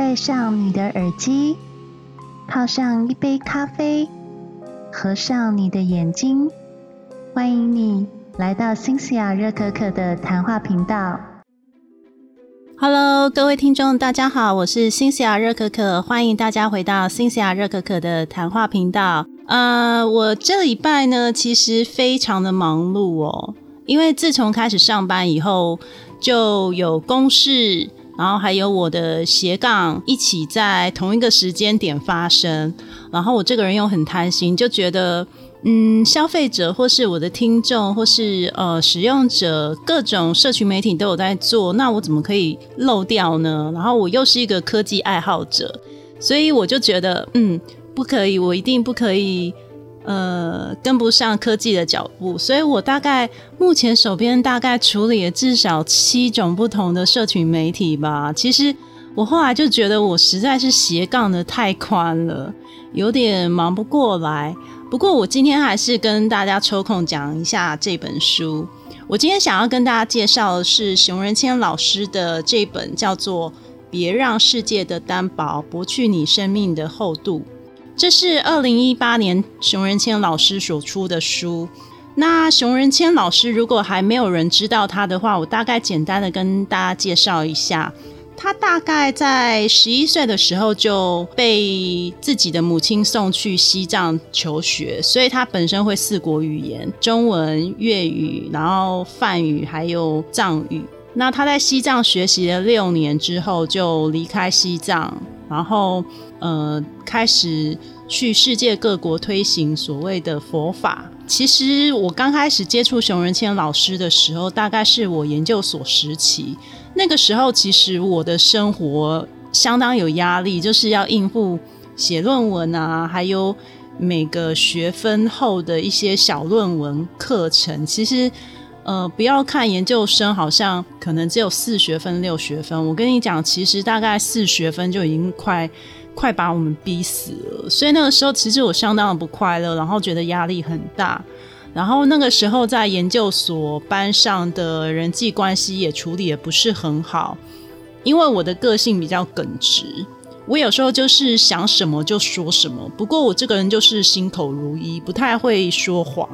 戴上你的耳机，泡上一杯咖啡，合上你的眼睛，欢迎你来到新西亚热可可的谈话频道。Hello，各位听众，大家好，我是新西亚热可可，欢迎大家回到新西亚热可可的谈话频道。呃，我这礼拜呢，其实非常的忙碌哦，因为自从开始上班以后，就有公事。然后还有我的斜杠一起在同一个时间点发生，然后我这个人又很贪心，就觉得嗯，消费者或是我的听众或是呃使用者，各种社群媒体都有在做，那我怎么可以漏掉呢？然后我又是一个科技爱好者，所以我就觉得嗯，不可以，我一定不可以。呃，跟不上科技的脚步，所以我大概目前手边大概处理了至少七种不同的社群媒体吧。其实我后来就觉得我实在是斜杠的太宽了，有点忙不过来。不过我今天还是跟大家抽空讲一下这本书。我今天想要跟大家介绍的是熊仁谦老师的这本叫做《别让世界的单薄剥去你生命的厚度》。这是二零一八年熊仁谦老师所出的书。那熊仁谦老师，如果还没有人知道他的话，我大概简单的跟大家介绍一下。他大概在十一岁的时候就被自己的母亲送去西藏求学，所以他本身会四国语言：中文、粤语，然后梵语，还有藏语。那他在西藏学习了六年之后，就离开西藏，然后。呃，开始去世界各国推行所谓的佛法。其实我刚开始接触熊仁谦老师的时候，大概是我研究所时期。那个时候，其实我的生活相当有压力，就是要应付写论文啊，还有每个学分后的一些小论文课程。其实，呃，不要看研究生好像可能只有四学分、六学分，我跟你讲，其实大概四学分就已经快。快把我们逼死了，所以那个时候其实我相当的不快乐，然后觉得压力很大，然后那个时候在研究所班上的人际关系也处理也不是很好，因为我的个性比较耿直。我有时候就是想什么就说什么，不过我这个人就是心口如一，不太会说谎。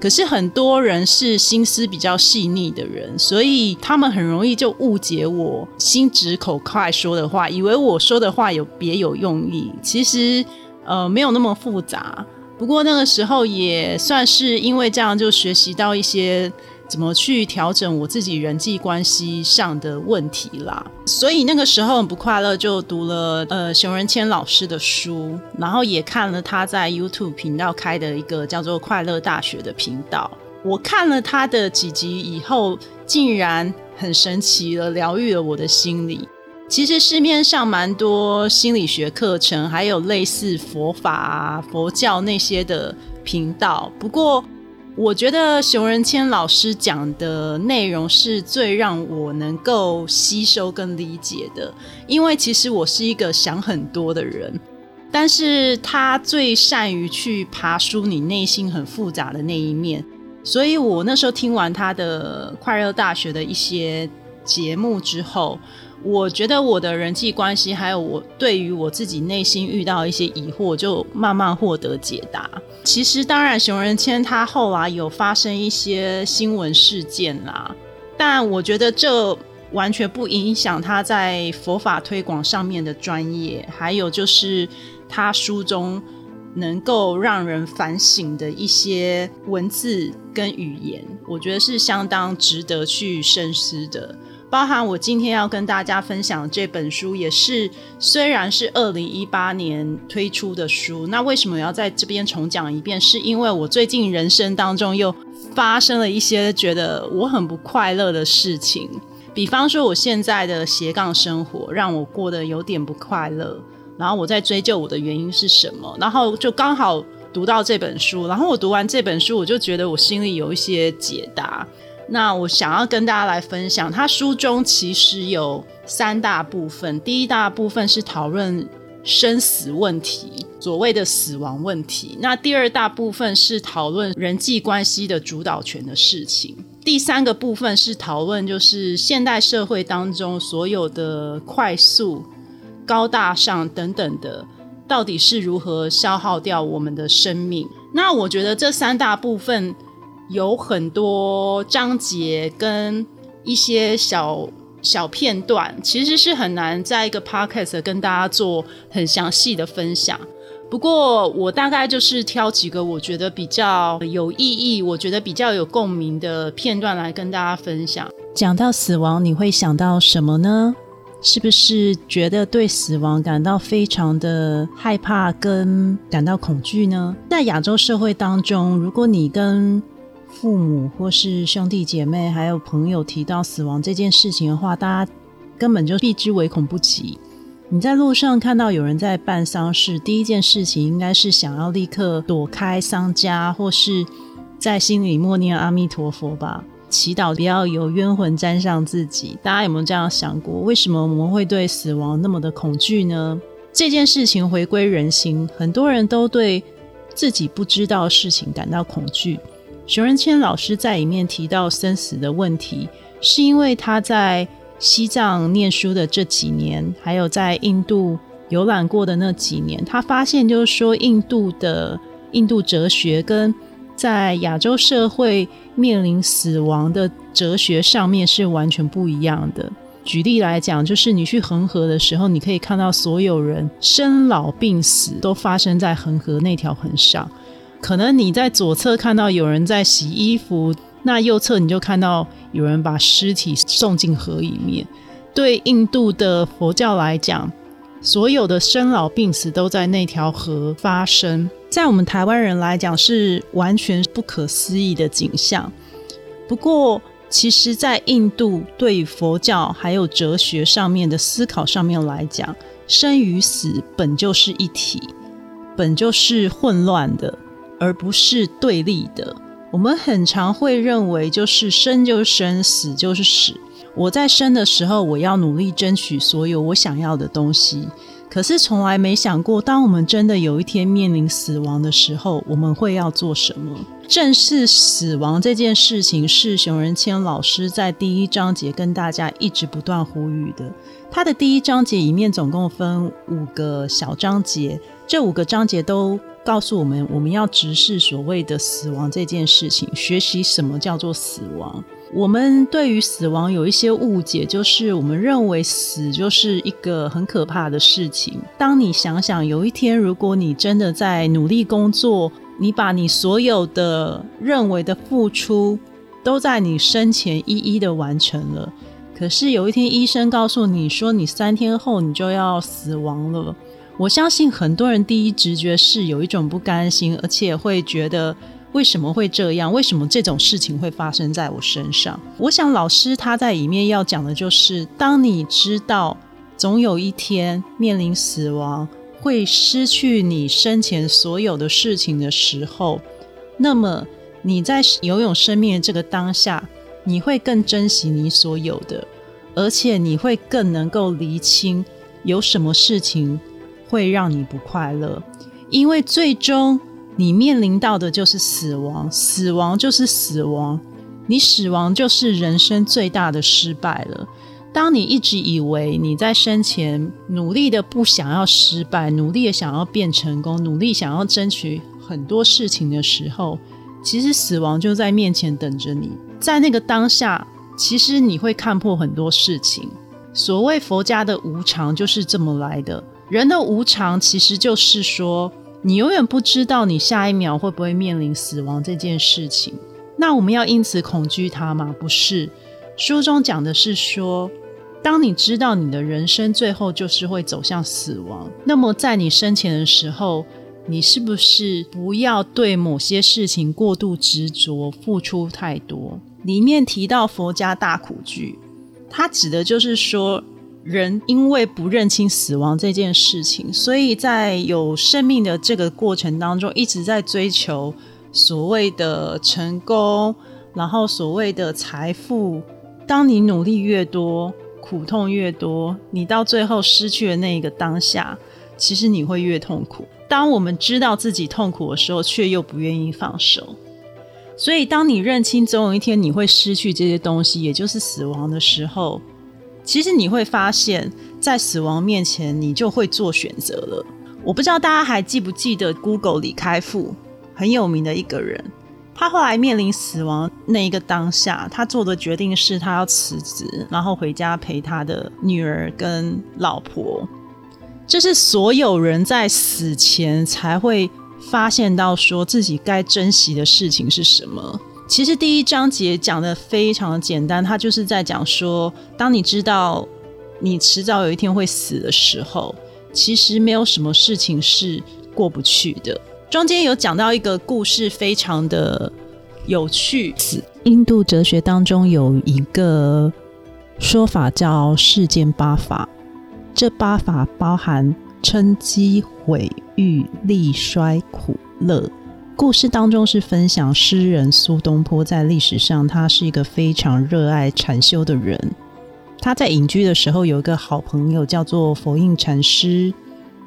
可是很多人是心思比较细腻的人，所以他们很容易就误解我心直口快说的话，以为我说的话有别有用意。其实呃没有那么复杂。不过那个时候也算是因为这样，就学习到一些。怎么去调整我自己人际关系上的问题啦？所以那个时候很不快乐，就读了呃熊仁谦老师的书，然后也看了他在 YouTube 频道开的一个叫做“快乐大学”的频道。我看了他的几集以后，竟然很神奇的疗愈了我的心理。其实市面上蛮多心理学课程，还有类似佛法、佛教那些的频道，不过。我觉得熊仁谦老师讲的内容是最让我能够吸收跟理解的，因为其实我是一个想很多的人，但是他最善于去爬出你内心很复杂的那一面，所以我那时候听完他的快乐大学的一些节目之后。我觉得我的人际关系，还有我对于我自己内心遇到一些疑惑，就慢慢获得解答。其实，当然，熊仁谦他后来有发生一些新闻事件啦，但我觉得这完全不影响他在佛法推广上面的专业，还有就是他书中能够让人反省的一些文字跟语言，我觉得是相当值得去深思的。包含我今天要跟大家分享这本书，也是虽然是二零一八年推出的书，那为什么要在这边重讲一遍？是因为我最近人生当中又发生了一些觉得我很不快乐的事情，比方说我现在的斜杠生活让我过得有点不快乐，然后我在追究我的原因是什么，然后就刚好读到这本书，然后我读完这本书，我就觉得我心里有一些解答。那我想要跟大家来分享，他书中其实有三大部分。第一大部分是讨论生死问题，所谓的死亡问题。那第二大部分是讨论人际关系的主导权的事情。第三个部分是讨论就是现代社会当中所有的快速高大上等等的，到底是如何消耗掉我们的生命？那我觉得这三大部分有很多章节跟一些小小片段，其实是很难在一个 podcast 跟大家做很详细的分享。不过我大概就是挑几个我觉得比较有意义、我觉得比较有共鸣的片段来跟大家分享。讲到死亡，你会想到什么呢？是不是觉得对死亡感到非常的害怕跟感到恐惧呢？在亚洲社会当中，如果你跟父母或是兄弟姐妹还有朋友提到死亡这件事情的话，大家根本就避之唯恐不及。你在路上看到有人在办丧事，第一件事情应该是想要立刻躲开丧家，或是在心里默念阿弥陀佛吧，祈祷不要有冤魂沾上自己。大家有没有这样想过？为什么我们会对死亡那么的恐惧呢？这件事情回归人心，很多人都对自己不知道事情感到恐惧。熊仁谦老师在里面提到生死的问题，是因为他在。西藏念书的这几年，还有在印度游览过的那几年，他发现就是说，印度的印度哲学跟在亚洲社会面临死亡的哲学上面是完全不一样的。举例来讲，就是你去恒河的时候，你可以看到所有人生老病死都发生在恒河那条河上。可能你在左侧看到有人在洗衣服。那右侧你就看到有人把尸体送进河里面。对印度的佛教来讲，所有的生老病死都在那条河发生。在我们台湾人来讲，是完全不可思议的景象。不过，其实，在印度对佛教还有哲学上面的思考上面来讲，生与死本就是一体，本就是混乱的，而不是对立的。我们很常会认为，就是生就是生，死就是死。我在生的时候，我要努力争取所有我想要的东西。可是从来没想过，当我们真的有一天面临死亡的时候，我们会要做什么？正视死亡这件事情，是熊仁谦老师在第一章节跟大家一直不断呼吁的。他的第一章节里面总共分五个小章节，这五个章节都。告诉我们，我们要直视所谓的死亡这件事情，学习什么叫做死亡。我们对于死亡有一些误解，就是我们认为死就是一个很可怕的事情。当你想想，有一天如果你真的在努力工作，你把你所有的认为的付出都在你生前一一的完成了，可是有一天医生告诉你说，你三天后你就要死亡了。我相信很多人第一直觉是有一种不甘心，而且会觉得为什么会这样？为什么这种事情会发生在我身上？我想老师他在里面要讲的就是，当你知道总有一天面临死亡，会失去你生前所有的事情的时候，那么你在拥有生命的这个当下，你会更珍惜你所有的，而且你会更能够厘清有什么事情。会让你不快乐，因为最终你面临到的就是死亡，死亡就是死亡，你死亡就是人生最大的失败了。当你一直以为你在生前努力的不想要失败，努力的想要变成功，努力想要争取很多事情的时候，其实死亡就在面前等着你。在那个当下，其实你会看破很多事情。所谓佛家的无常，就是这么来的。人的无常，其实就是说，你永远不知道你下一秒会不会面临死亡这件事情。那我们要因此恐惧它吗？不是。书中讲的是说，当你知道你的人生最后就是会走向死亡，那么在你生前的时候，你是不是不要对某些事情过度执着，付出太多？里面提到佛家大苦句，它指的就是说。人因为不认清死亡这件事情，所以在有生命的这个过程当中，一直在追求所谓的成功，然后所谓的财富。当你努力越多，苦痛越多，你到最后失去了那一个当下，其实你会越痛苦。当我们知道自己痛苦的时候，却又不愿意放手。所以，当你认清总有一天你会失去这些东西，也就是死亡的时候。其实你会发现在死亡面前，你就会做选择了。我不知道大家还记不记得 Google 李开复很有名的一个人，他后来面临死亡那一个当下，他做的决定是他要辞职，然后回家陪他的女儿跟老婆。这是所有人在死前才会发现到说自己该珍惜的事情是什么。其实第一章节讲的非常的简单，他就是在讲说，当你知道你迟早有一天会死的时候，其实没有什么事情是过不去的。中间有讲到一个故事，非常的有趣。印度哲学当中有一个说法叫世间八法，这八法包含嗔机毁誉利衰苦乐。故事当中是分享诗人苏东坡在历史上，他是一个非常热爱禅修的人。他在隐居的时候有一个好朋友叫做佛印禅师。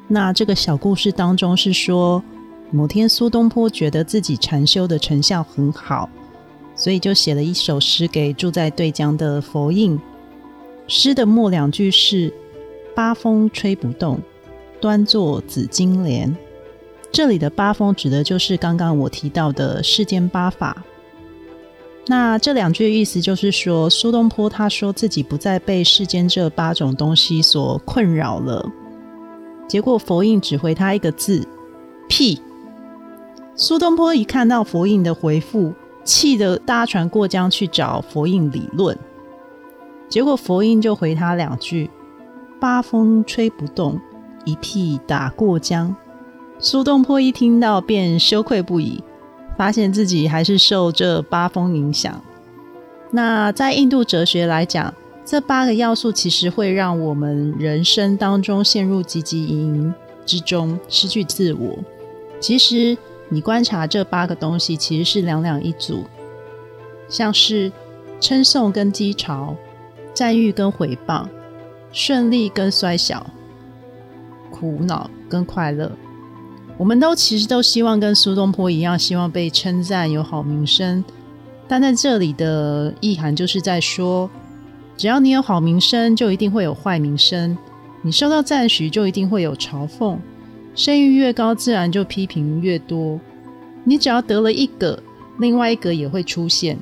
那这个小故事当中是说，某天苏东坡觉得自己禅修的成效很好，所以就写了一首诗给住在对江的佛印。诗的末两句是：“八风吹不动，端坐紫金莲。”这里的八风指的就是刚刚我提到的世间八法。那这两句的意思就是说，苏东坡他说自己不再被世间这八种东西所困扰了。结果佛印只回他一个字：屁。苏东坡一看到佛印的回复，气得搭船过江去找佛印理论。结果佛印就回他两句：八风吹不动，一屁打过江。苏东坡一听到，便羞愧不已，发现自己还是受这八风影响。那在印度哲学来讲，这八个要素其实会让我们人生当中陷入汲汲营营之中，失去自我。其实你观察这八个东西，其实是两两一组，像是称颂跟讥嘲、赞誉跟毁谤、顺利跟衰小、苦恼跟快乐。我们都其实都希望跟苏东坡一样，希望被称赞有好名声。但在这里的意涵就是在说，只要你有好名声，就一定会有坏名声；你受到赞许，就一定会有嘲讽。声誉越高，自然就批评越多。你只要得了一个，另外一个也会出现。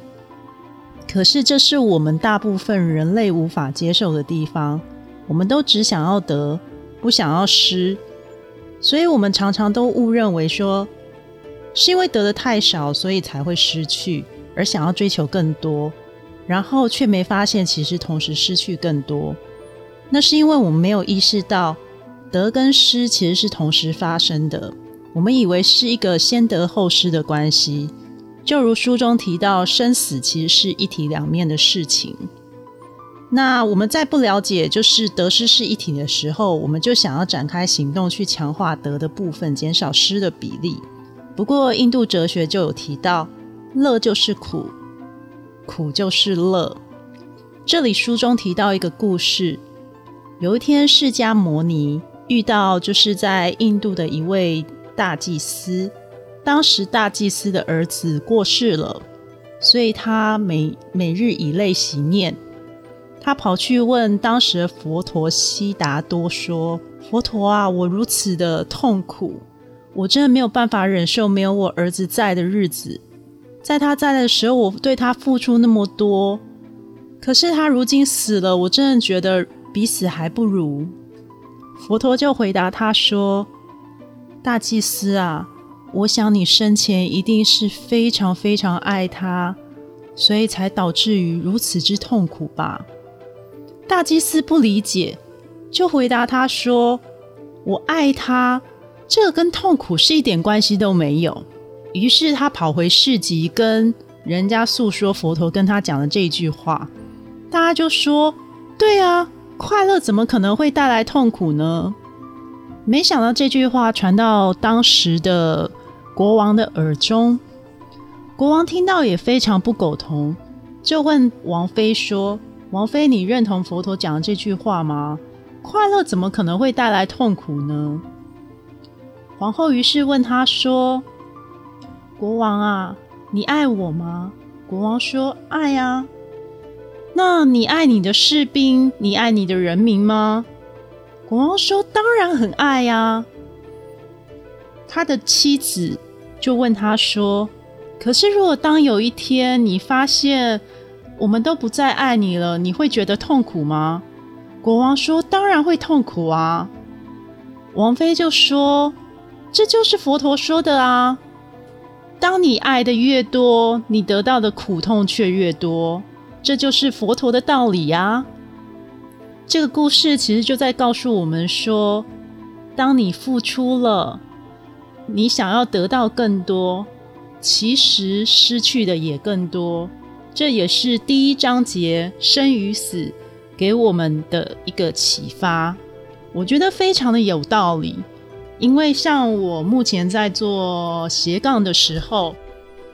可是这是我们大部分人类无法接受的地方。我们都只想要得，不想要失。所以，我们常常都误认为说，是因为得的太少，所以才会失去，而想要追求更多，然后却没发现其实同时失去更多。那是因为我们没有意识到得跟失其实是同时发生的。我们以为是一个先得后失的关系，就如书中提到，生死其实是一体两面的事情。那我们在不了解就是得失是一体的时候，我们就想要展开行动去强化得的部分，减少失的比例。不过印度哲学就有提到，乐就是苦，苦就是乐。这里书中提到一个故事，有一天释迦牟尼遇到就是在印度的一位大祭司，当时大祭司的儿子过世了，所以他每每日以泪洗面。他跑去问当时的佛陀悉达多说：“佛陀啊，我如此的痛苦，我真的没有办法忍受没有我儿子在的日子。在他在的时候，我对他付出那么多，可是他如今死了，我真的觉得比死还不如。”佛陀就回答他说：“大祭司啊，我想你生前一定是非常非常爱他，所以才导致于如此之痛苦吧。”大祭司不理解，就回答他说：“我爱他，这跟痛苦是一点关系都没有。”于是他跑回市集，跟人家诉说佛陀跟他讲的这句话。大家就说：“对啊，快乐怎么可能会带来痛苦呢？”没想到这句话传到当时的国王的耳中，国王听到也非常不苟同，就问王妃说。王妃，你认同佛陀讲的这句话吗？快乐怎么可能会带来痛苦呢？皇后于是问他说：“国王啊，你爱我吗？”国王说：“爱啊。”那你爱你的士兵，你爱你的人民吗？”国王说：“当然很爱呀。”他的妻子就问他说：“可是，如果当有一天你发现我们都不再爱你了，你会觉得痛苦吗？”国王说：“当然会痛苦啊。”王妃就说：“这就是佛陀说的啊，当你爱的越多，你得到的苦痛却越多，这就是佛陀的道理呀。”这个故事其实就在告诉我们说，当你付出了，你想要得到更多，其实失去的也更多。这也是第一章节生与死给我们的一个启发，我觉得非常的有道理。因为像我目前在做斜杠的时候，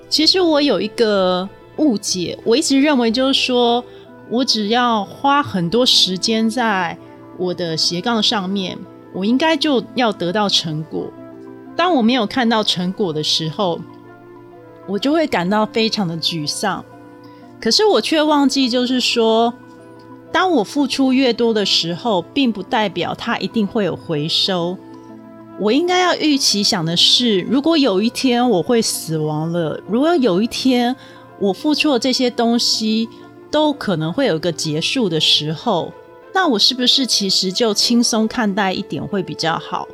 其实我有一个误解，我一直认为就是说。我只要花很多时间在我的斜杠上面，我应该就要得到成果。当我没有看到成果的时候，我就会感到非常的沮丧。可是我却忘记，就是说，当我付出越多的时候，并不代表它一定会有回收。我应该要预期想的是，如果有一天我会死亡了，如果有一天我付出的这些东西。都可能会有一个结束的时候，那我是不是其实就轻松看待一点会比较好？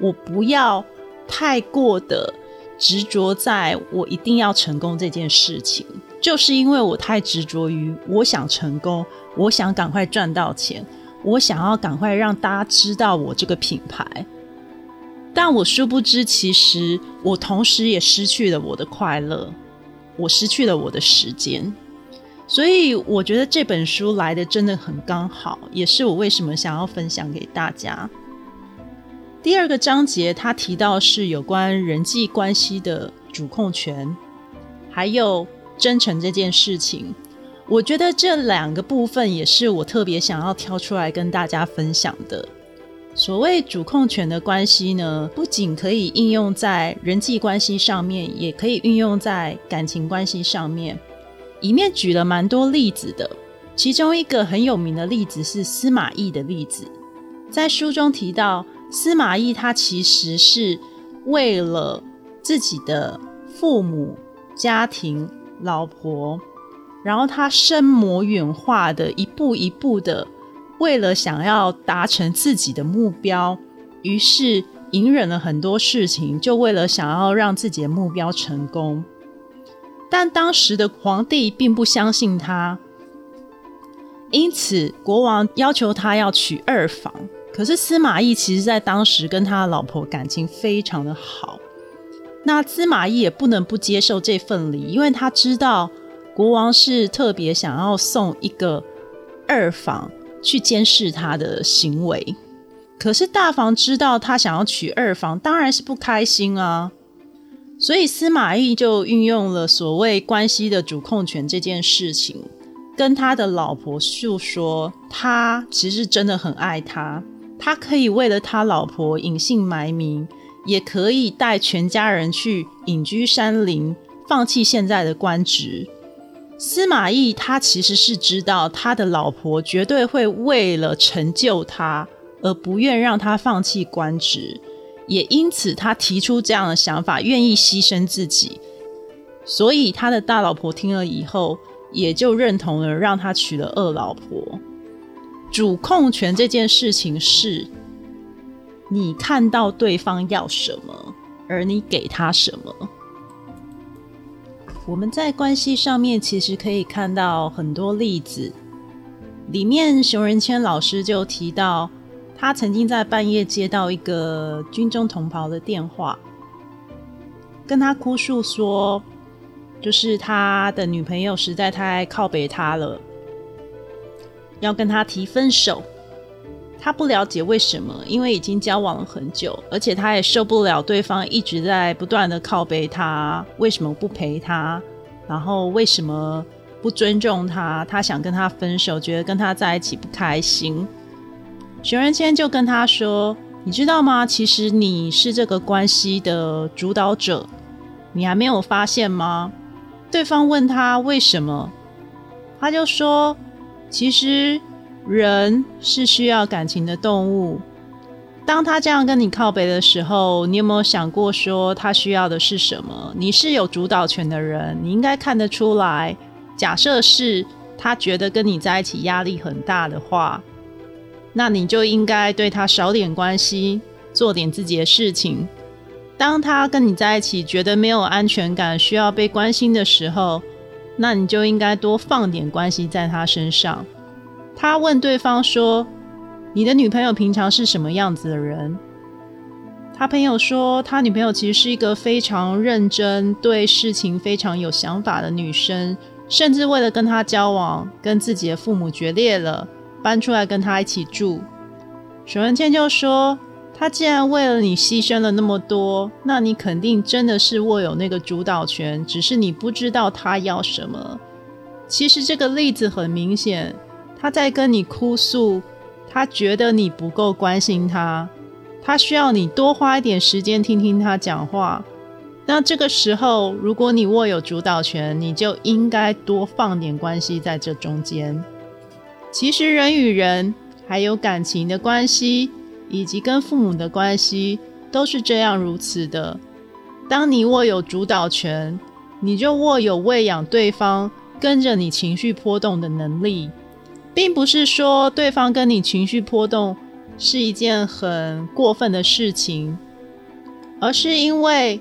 我不要太过的执着在我一定要成功这件事情，就是因为我太执着于我想成功，我想赶快赚到钱，我想要赶快让大家知道我这个品牌，但我殊不知，其实我同时也失去了我的快乐，我失去了我的时间。所以我觉得这本书来的真的很刚好，也是我为什么想要分享给大家。第二个章节，他提到是有关人际关系的主控权，还有真诚这件事情。我觉得这两个部分也是我特别想要挑出来跟大家分享的。所谓主控权的关系呢，不仅可以应用在人际关系上面，也可以运用在感情关系上面。里面举了蛮多例子的，其中一个很有名的例子是司马懿的例子。在书中提到，司马懿他其实是为了自己的父母、家庭、老婆，然后他深谋远化的一步一步的，为了想要达成自己的目标，于是隐忍了很多事情，就为了想要让自己的目标成功。但当时的皇帝并不相信他，因此国王要求他要娶二房。可是司马懿其实在当时跟他的老婆感情非常的好，那司马懿也不能不接受这份礼，因为他知道国王是特别想要送一个二房去监视他的行为。可是大房知道他想要娶二房，当然是不开心啊。所以司马懿就运用了所谓关系的主控权这件事情，跟他的老婆诉说，他其实真的很爱她，他可以为了他老婆隐姓埋名，也可以带全家人去隐居山林，放弃现在的官职。司马懿他其实是知道他的老婆绝对会为了成就他，而不愿让他放弃官职。也因此，他提出这样的想法，愿意牺牲自己。所以，他的大老婆听了以后，也就认同了，让他娶了二老婆。主控权这件事情是，你看到对方要什么，而你给他什么。我们在关系上面其实可以看到很多例子，里面熊仁谦老师就提到。他曾经在半夜接到一个军中同袍的电话，跟他哭诉说，就是他的女朋友实在太靠北他了，要跟他提分手。他不了解为什么，因为已经交往了很久，而且他也受不了对方一直在不断的靠背他，为什么不陪他，然后为什么不尊重他？他想跟他分手，觉得跟他在一起不开心。熊仁谦就跟他说：“你知道吗？其实你是这个关系的主导者，你还没有发现吗？”对方问他为什么，他就说：“其实人是需要感情的动物。当他这样跟你靠北的时候，你有没有想过说他需要的是什么？你是有主导权的人，你应该看得出来。假设是他觉得跟你在一起压力很大的话，那你就应该对他少点关系，做点自己的事情。当他跟你在一起觉得没有安全感，需要被关心的时候，那你就应该多放点关系在他身上。他问对方说。你的女朋友平常是什么样子的人？他朋友说，他女朋友其实是一个非常认真、对事情非常有想法的女生，甚至为了跟他交往，跟自己的父母决裂了，搬出来跟他一起住。许文倩就说，他既然为了你牺牲了那么多，那你肯定真的是握有那个主导权，只是你不知道他要什么。其实这个例子很明显，他在跟你哭诉。他觉得你不够关心他，他需要你多花一点时间听听他讲话。那这个时候，如果你握有主导权，你就应该多放点关系在这中间。其实人与人，还有感情的关系，以及跟父母的关系，都是这样如此的。当你握有主导权，你就握有喂养对方跟着你情绪波动的能力。并不是说对方跟你情绪波动是一件很过分的事情，而是因为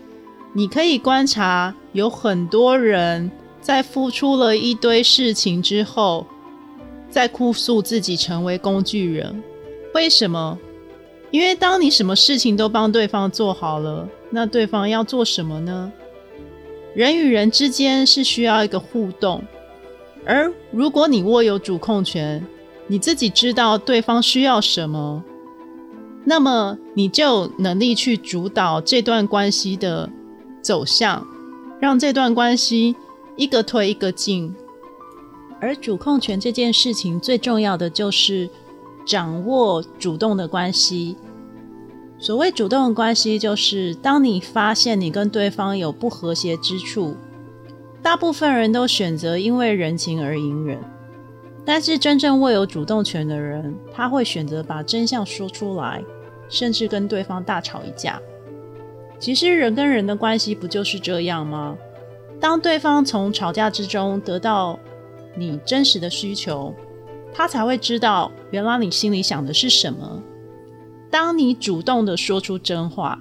你可以观察，有很多人在付出了一堆事情之后，在哭诉自己成为工具人。为什么？因为当你什么事情都帮对方做好了，那对方要做什么呢？人与人之间是需要一个互动。而如果你握有主控权，你自己知道对方需要什么，那么你就能力去主导这段关系的走向，让这段关系一个推一个进。而主控权这件事情最重要的就是掌握主动的关系。所谓主动的关系，就是当你发现你跟对方有不和谐之处。大部分人都选择因为人情而隐忍，但是真正握有主动权的人，他会选择把真相说出来，甚至跟对方大吵一架。其实人跟人的关系不就是这样吗？当对方从吵架之中得到你真实的需求，他才会知道原来你心里想的是什么。当你主动的说出真话，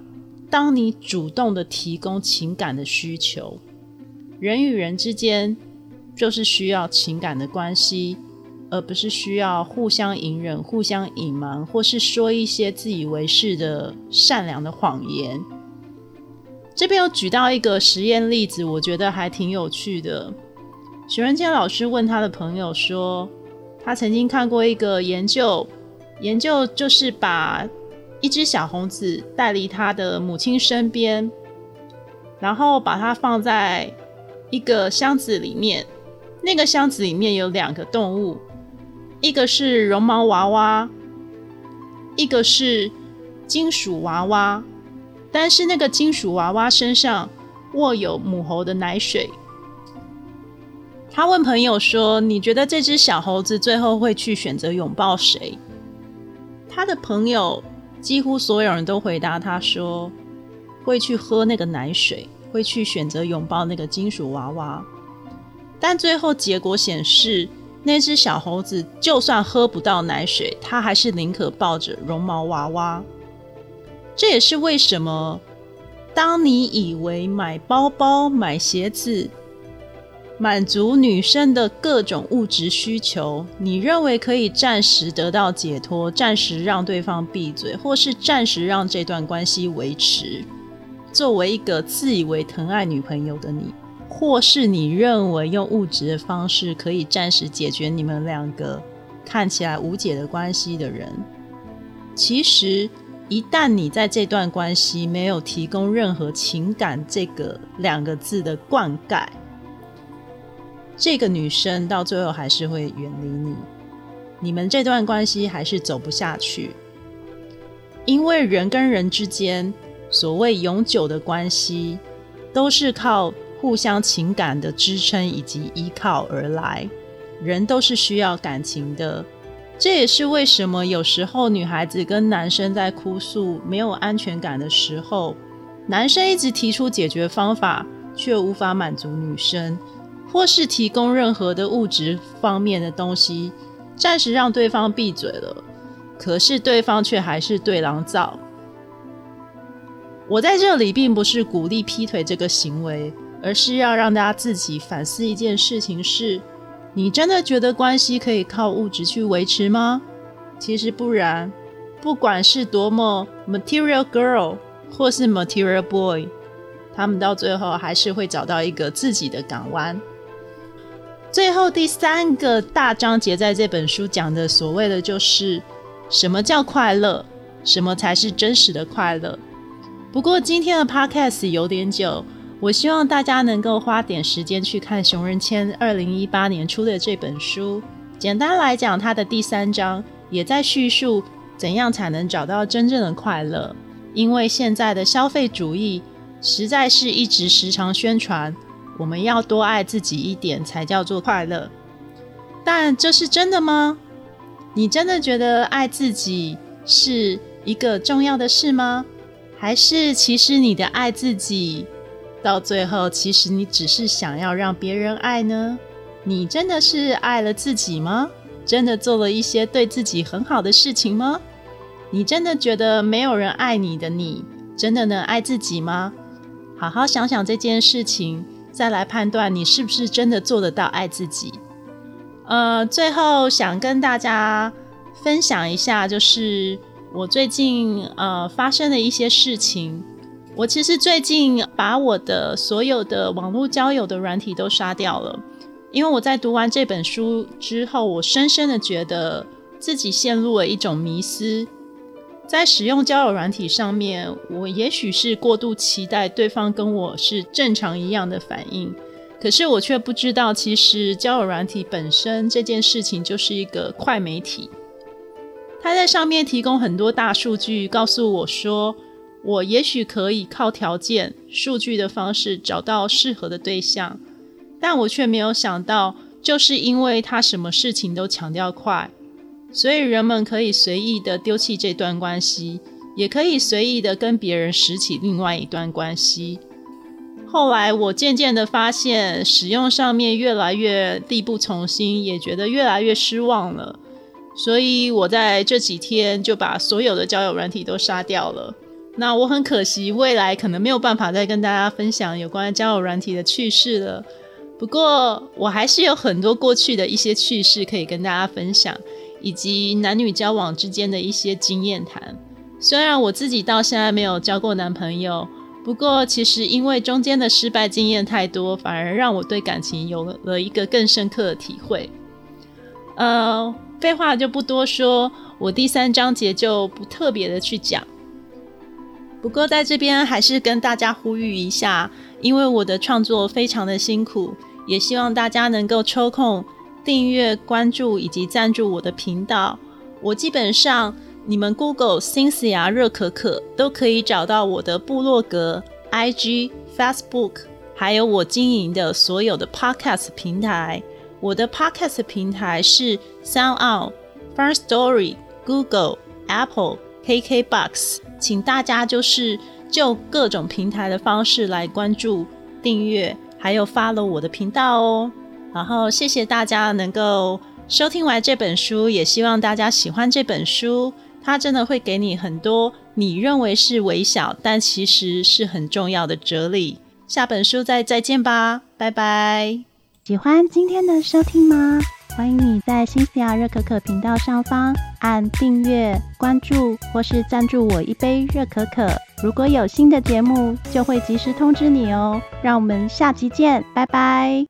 当你主动的提供情感的需求。人与人之间就是需要情感的关系，而不是需要互相隐忍、互相隐瞒，或是说一些自以为是的善良的谎言。这边有举到一个实验例子，我觉得还挺有趣的。许文谦老师问他的朋友说，他曾经看过一个研究，研究就是把一只小猴子带离他的母亲身边，然后把它放在。一个箱子里面，那个箱子里面有两个动物，一个是绒毛娃娃，一个是金属娃娃。但是那个金属娃娃身上握有母猴的奶水。他问朋友说：“你觉得这只小猴子最后会去选择拥抱谁？”他的朋友几乎所有人都回答他说：“会去喝那个奶水。”会去选择拥抱那个金属娃娃，但最后结果显示，那只小猴子就算喝不到奶水，它还是宁可抱着绒毛娃娃。这也是为什么，当你以为买包包、买鞋子，满足女生的各种物质需求，你认为可以暂时得到解脱，暂时让对方闭嘴，或是暂时让这段关系维持。作为一个自以为疼爱女朋友的你，或是你认为用物质的方式可以暂时解决你们两个看起来无解的关系的人，其实一旦你在这段关系没有提供任何情感这个两个字的灌溉，这个女生到最后还是会远离你，你们这段关系还是走不下去，因为人跟人之间。所谓永久的关系，都是靠互相情感的支撑以及依靠而来。人都是需要感情的。这也是为什么有时候女孩子跟男生在哭诉没有安全感的时候，男生一直提出解决方法，却无法满足女生，或是提供任何的物质方面的东西，暂时让对方闭嘴了。可是对方却还是对狼造。我在这里并不是鼓励劈腿这个行为，而是要让大家自己反思一件事情：是你真的觉得关系可以靠物质去维持吗？其实不然，不管是多么 material girl 或是 material boy，他们到最后还是会找到一个自己的港湾。最后第三个大章节在这本书讲的所谓的就是什么叫快乐，什么才是真实的快乐。不过今天的 podcast 有点久，我希望大家能够花点时间去看熊仁谦二零一八年出的这本书。简单来讲，他的第三章也在叙述怎样才能找到真正的快乐。因为现在的消费主义实在是一直时常宣传我们要多爱自己一点才叫做快乐，但这是真的吗？你真的觉得爱自己是一个重要的事吗？还是，其实你的爱自己，到最后，其实你只是想要让别人爱呢？你真的是爱了自己吗？真的做了一些对自己很好的事情吗？你真的觉得没有人爱你的你，真的能爱自己吗？好好想想这件事情，再来判断你是不是真的做得到爱自己。呃，最后想跟大家分享一下，就是。我最近呃发生的一些事情，我其实最近把我的所有的网络交友的软体都杀掉了，因为我在读完这本书之后，我深深的觉得自己陷入了一种迷思，在使用交友软体上面，我也许是过度期待对方跟我是正常一样的反应，可是我却不知道，其实交友软体本身这件事情就是一个快媒体。他在上面提供很多大数据，告诉我说，我也许可以靠条件、数据的方式找到适合的对象，但我却没有想到，就是因为他什么事情都强调快，所以人们可以随意的丢弃这段关系，也可以随意的跟别人拾起另外一段关系。后来我渐渐的发现，使用上面越来越力不从心，也觉得越来越失望了。所以我在这几天就把所有的交友软体都杀掉了。那我很可惜，未来可能没有办法再跟大家分享有关交友软体的趣事了。不过我还是有很多过去的一些趣事可以跟大家分享，以及男女交往之间的一些经验谈。虽然我自己到现在没有交过男朋友，不过其实因为中间的失败经验太多，反而让我对感情有了一个更深刻的体会。呃。废话就不多说，我第三章节就不特别的去讲。不过在这边还是跟大家呼吁一下，因为我的创作非常的辛苦，也希望大家能够抽空订阅、关注以及赞助我的频道。我基本上你们 Google 新思雅热可可都可以找到我的部落格、IG、Facebook，还有我经营的所有的 Podcast 平台。我的 Podcast 平台是 SoundOn、First Story、Google、Apple、KKBox，请大家就是就各种平台的方式来关注、订阅，还有 follow 我的频道哦。然后谢谢大家能够收听完这本书，也希望大家喜欢这本书，它真的会给你很多你认为是微小，但其实是很重要的哲理。下本书再再见吧，拜拜。喜欢今天的收听吗？欢迎你在新西亚热可可频道上方按订阅、关注或是赞助我一杯热可可。如果有新的节目，就会及时通知你哦。让我们下期见，拜拜。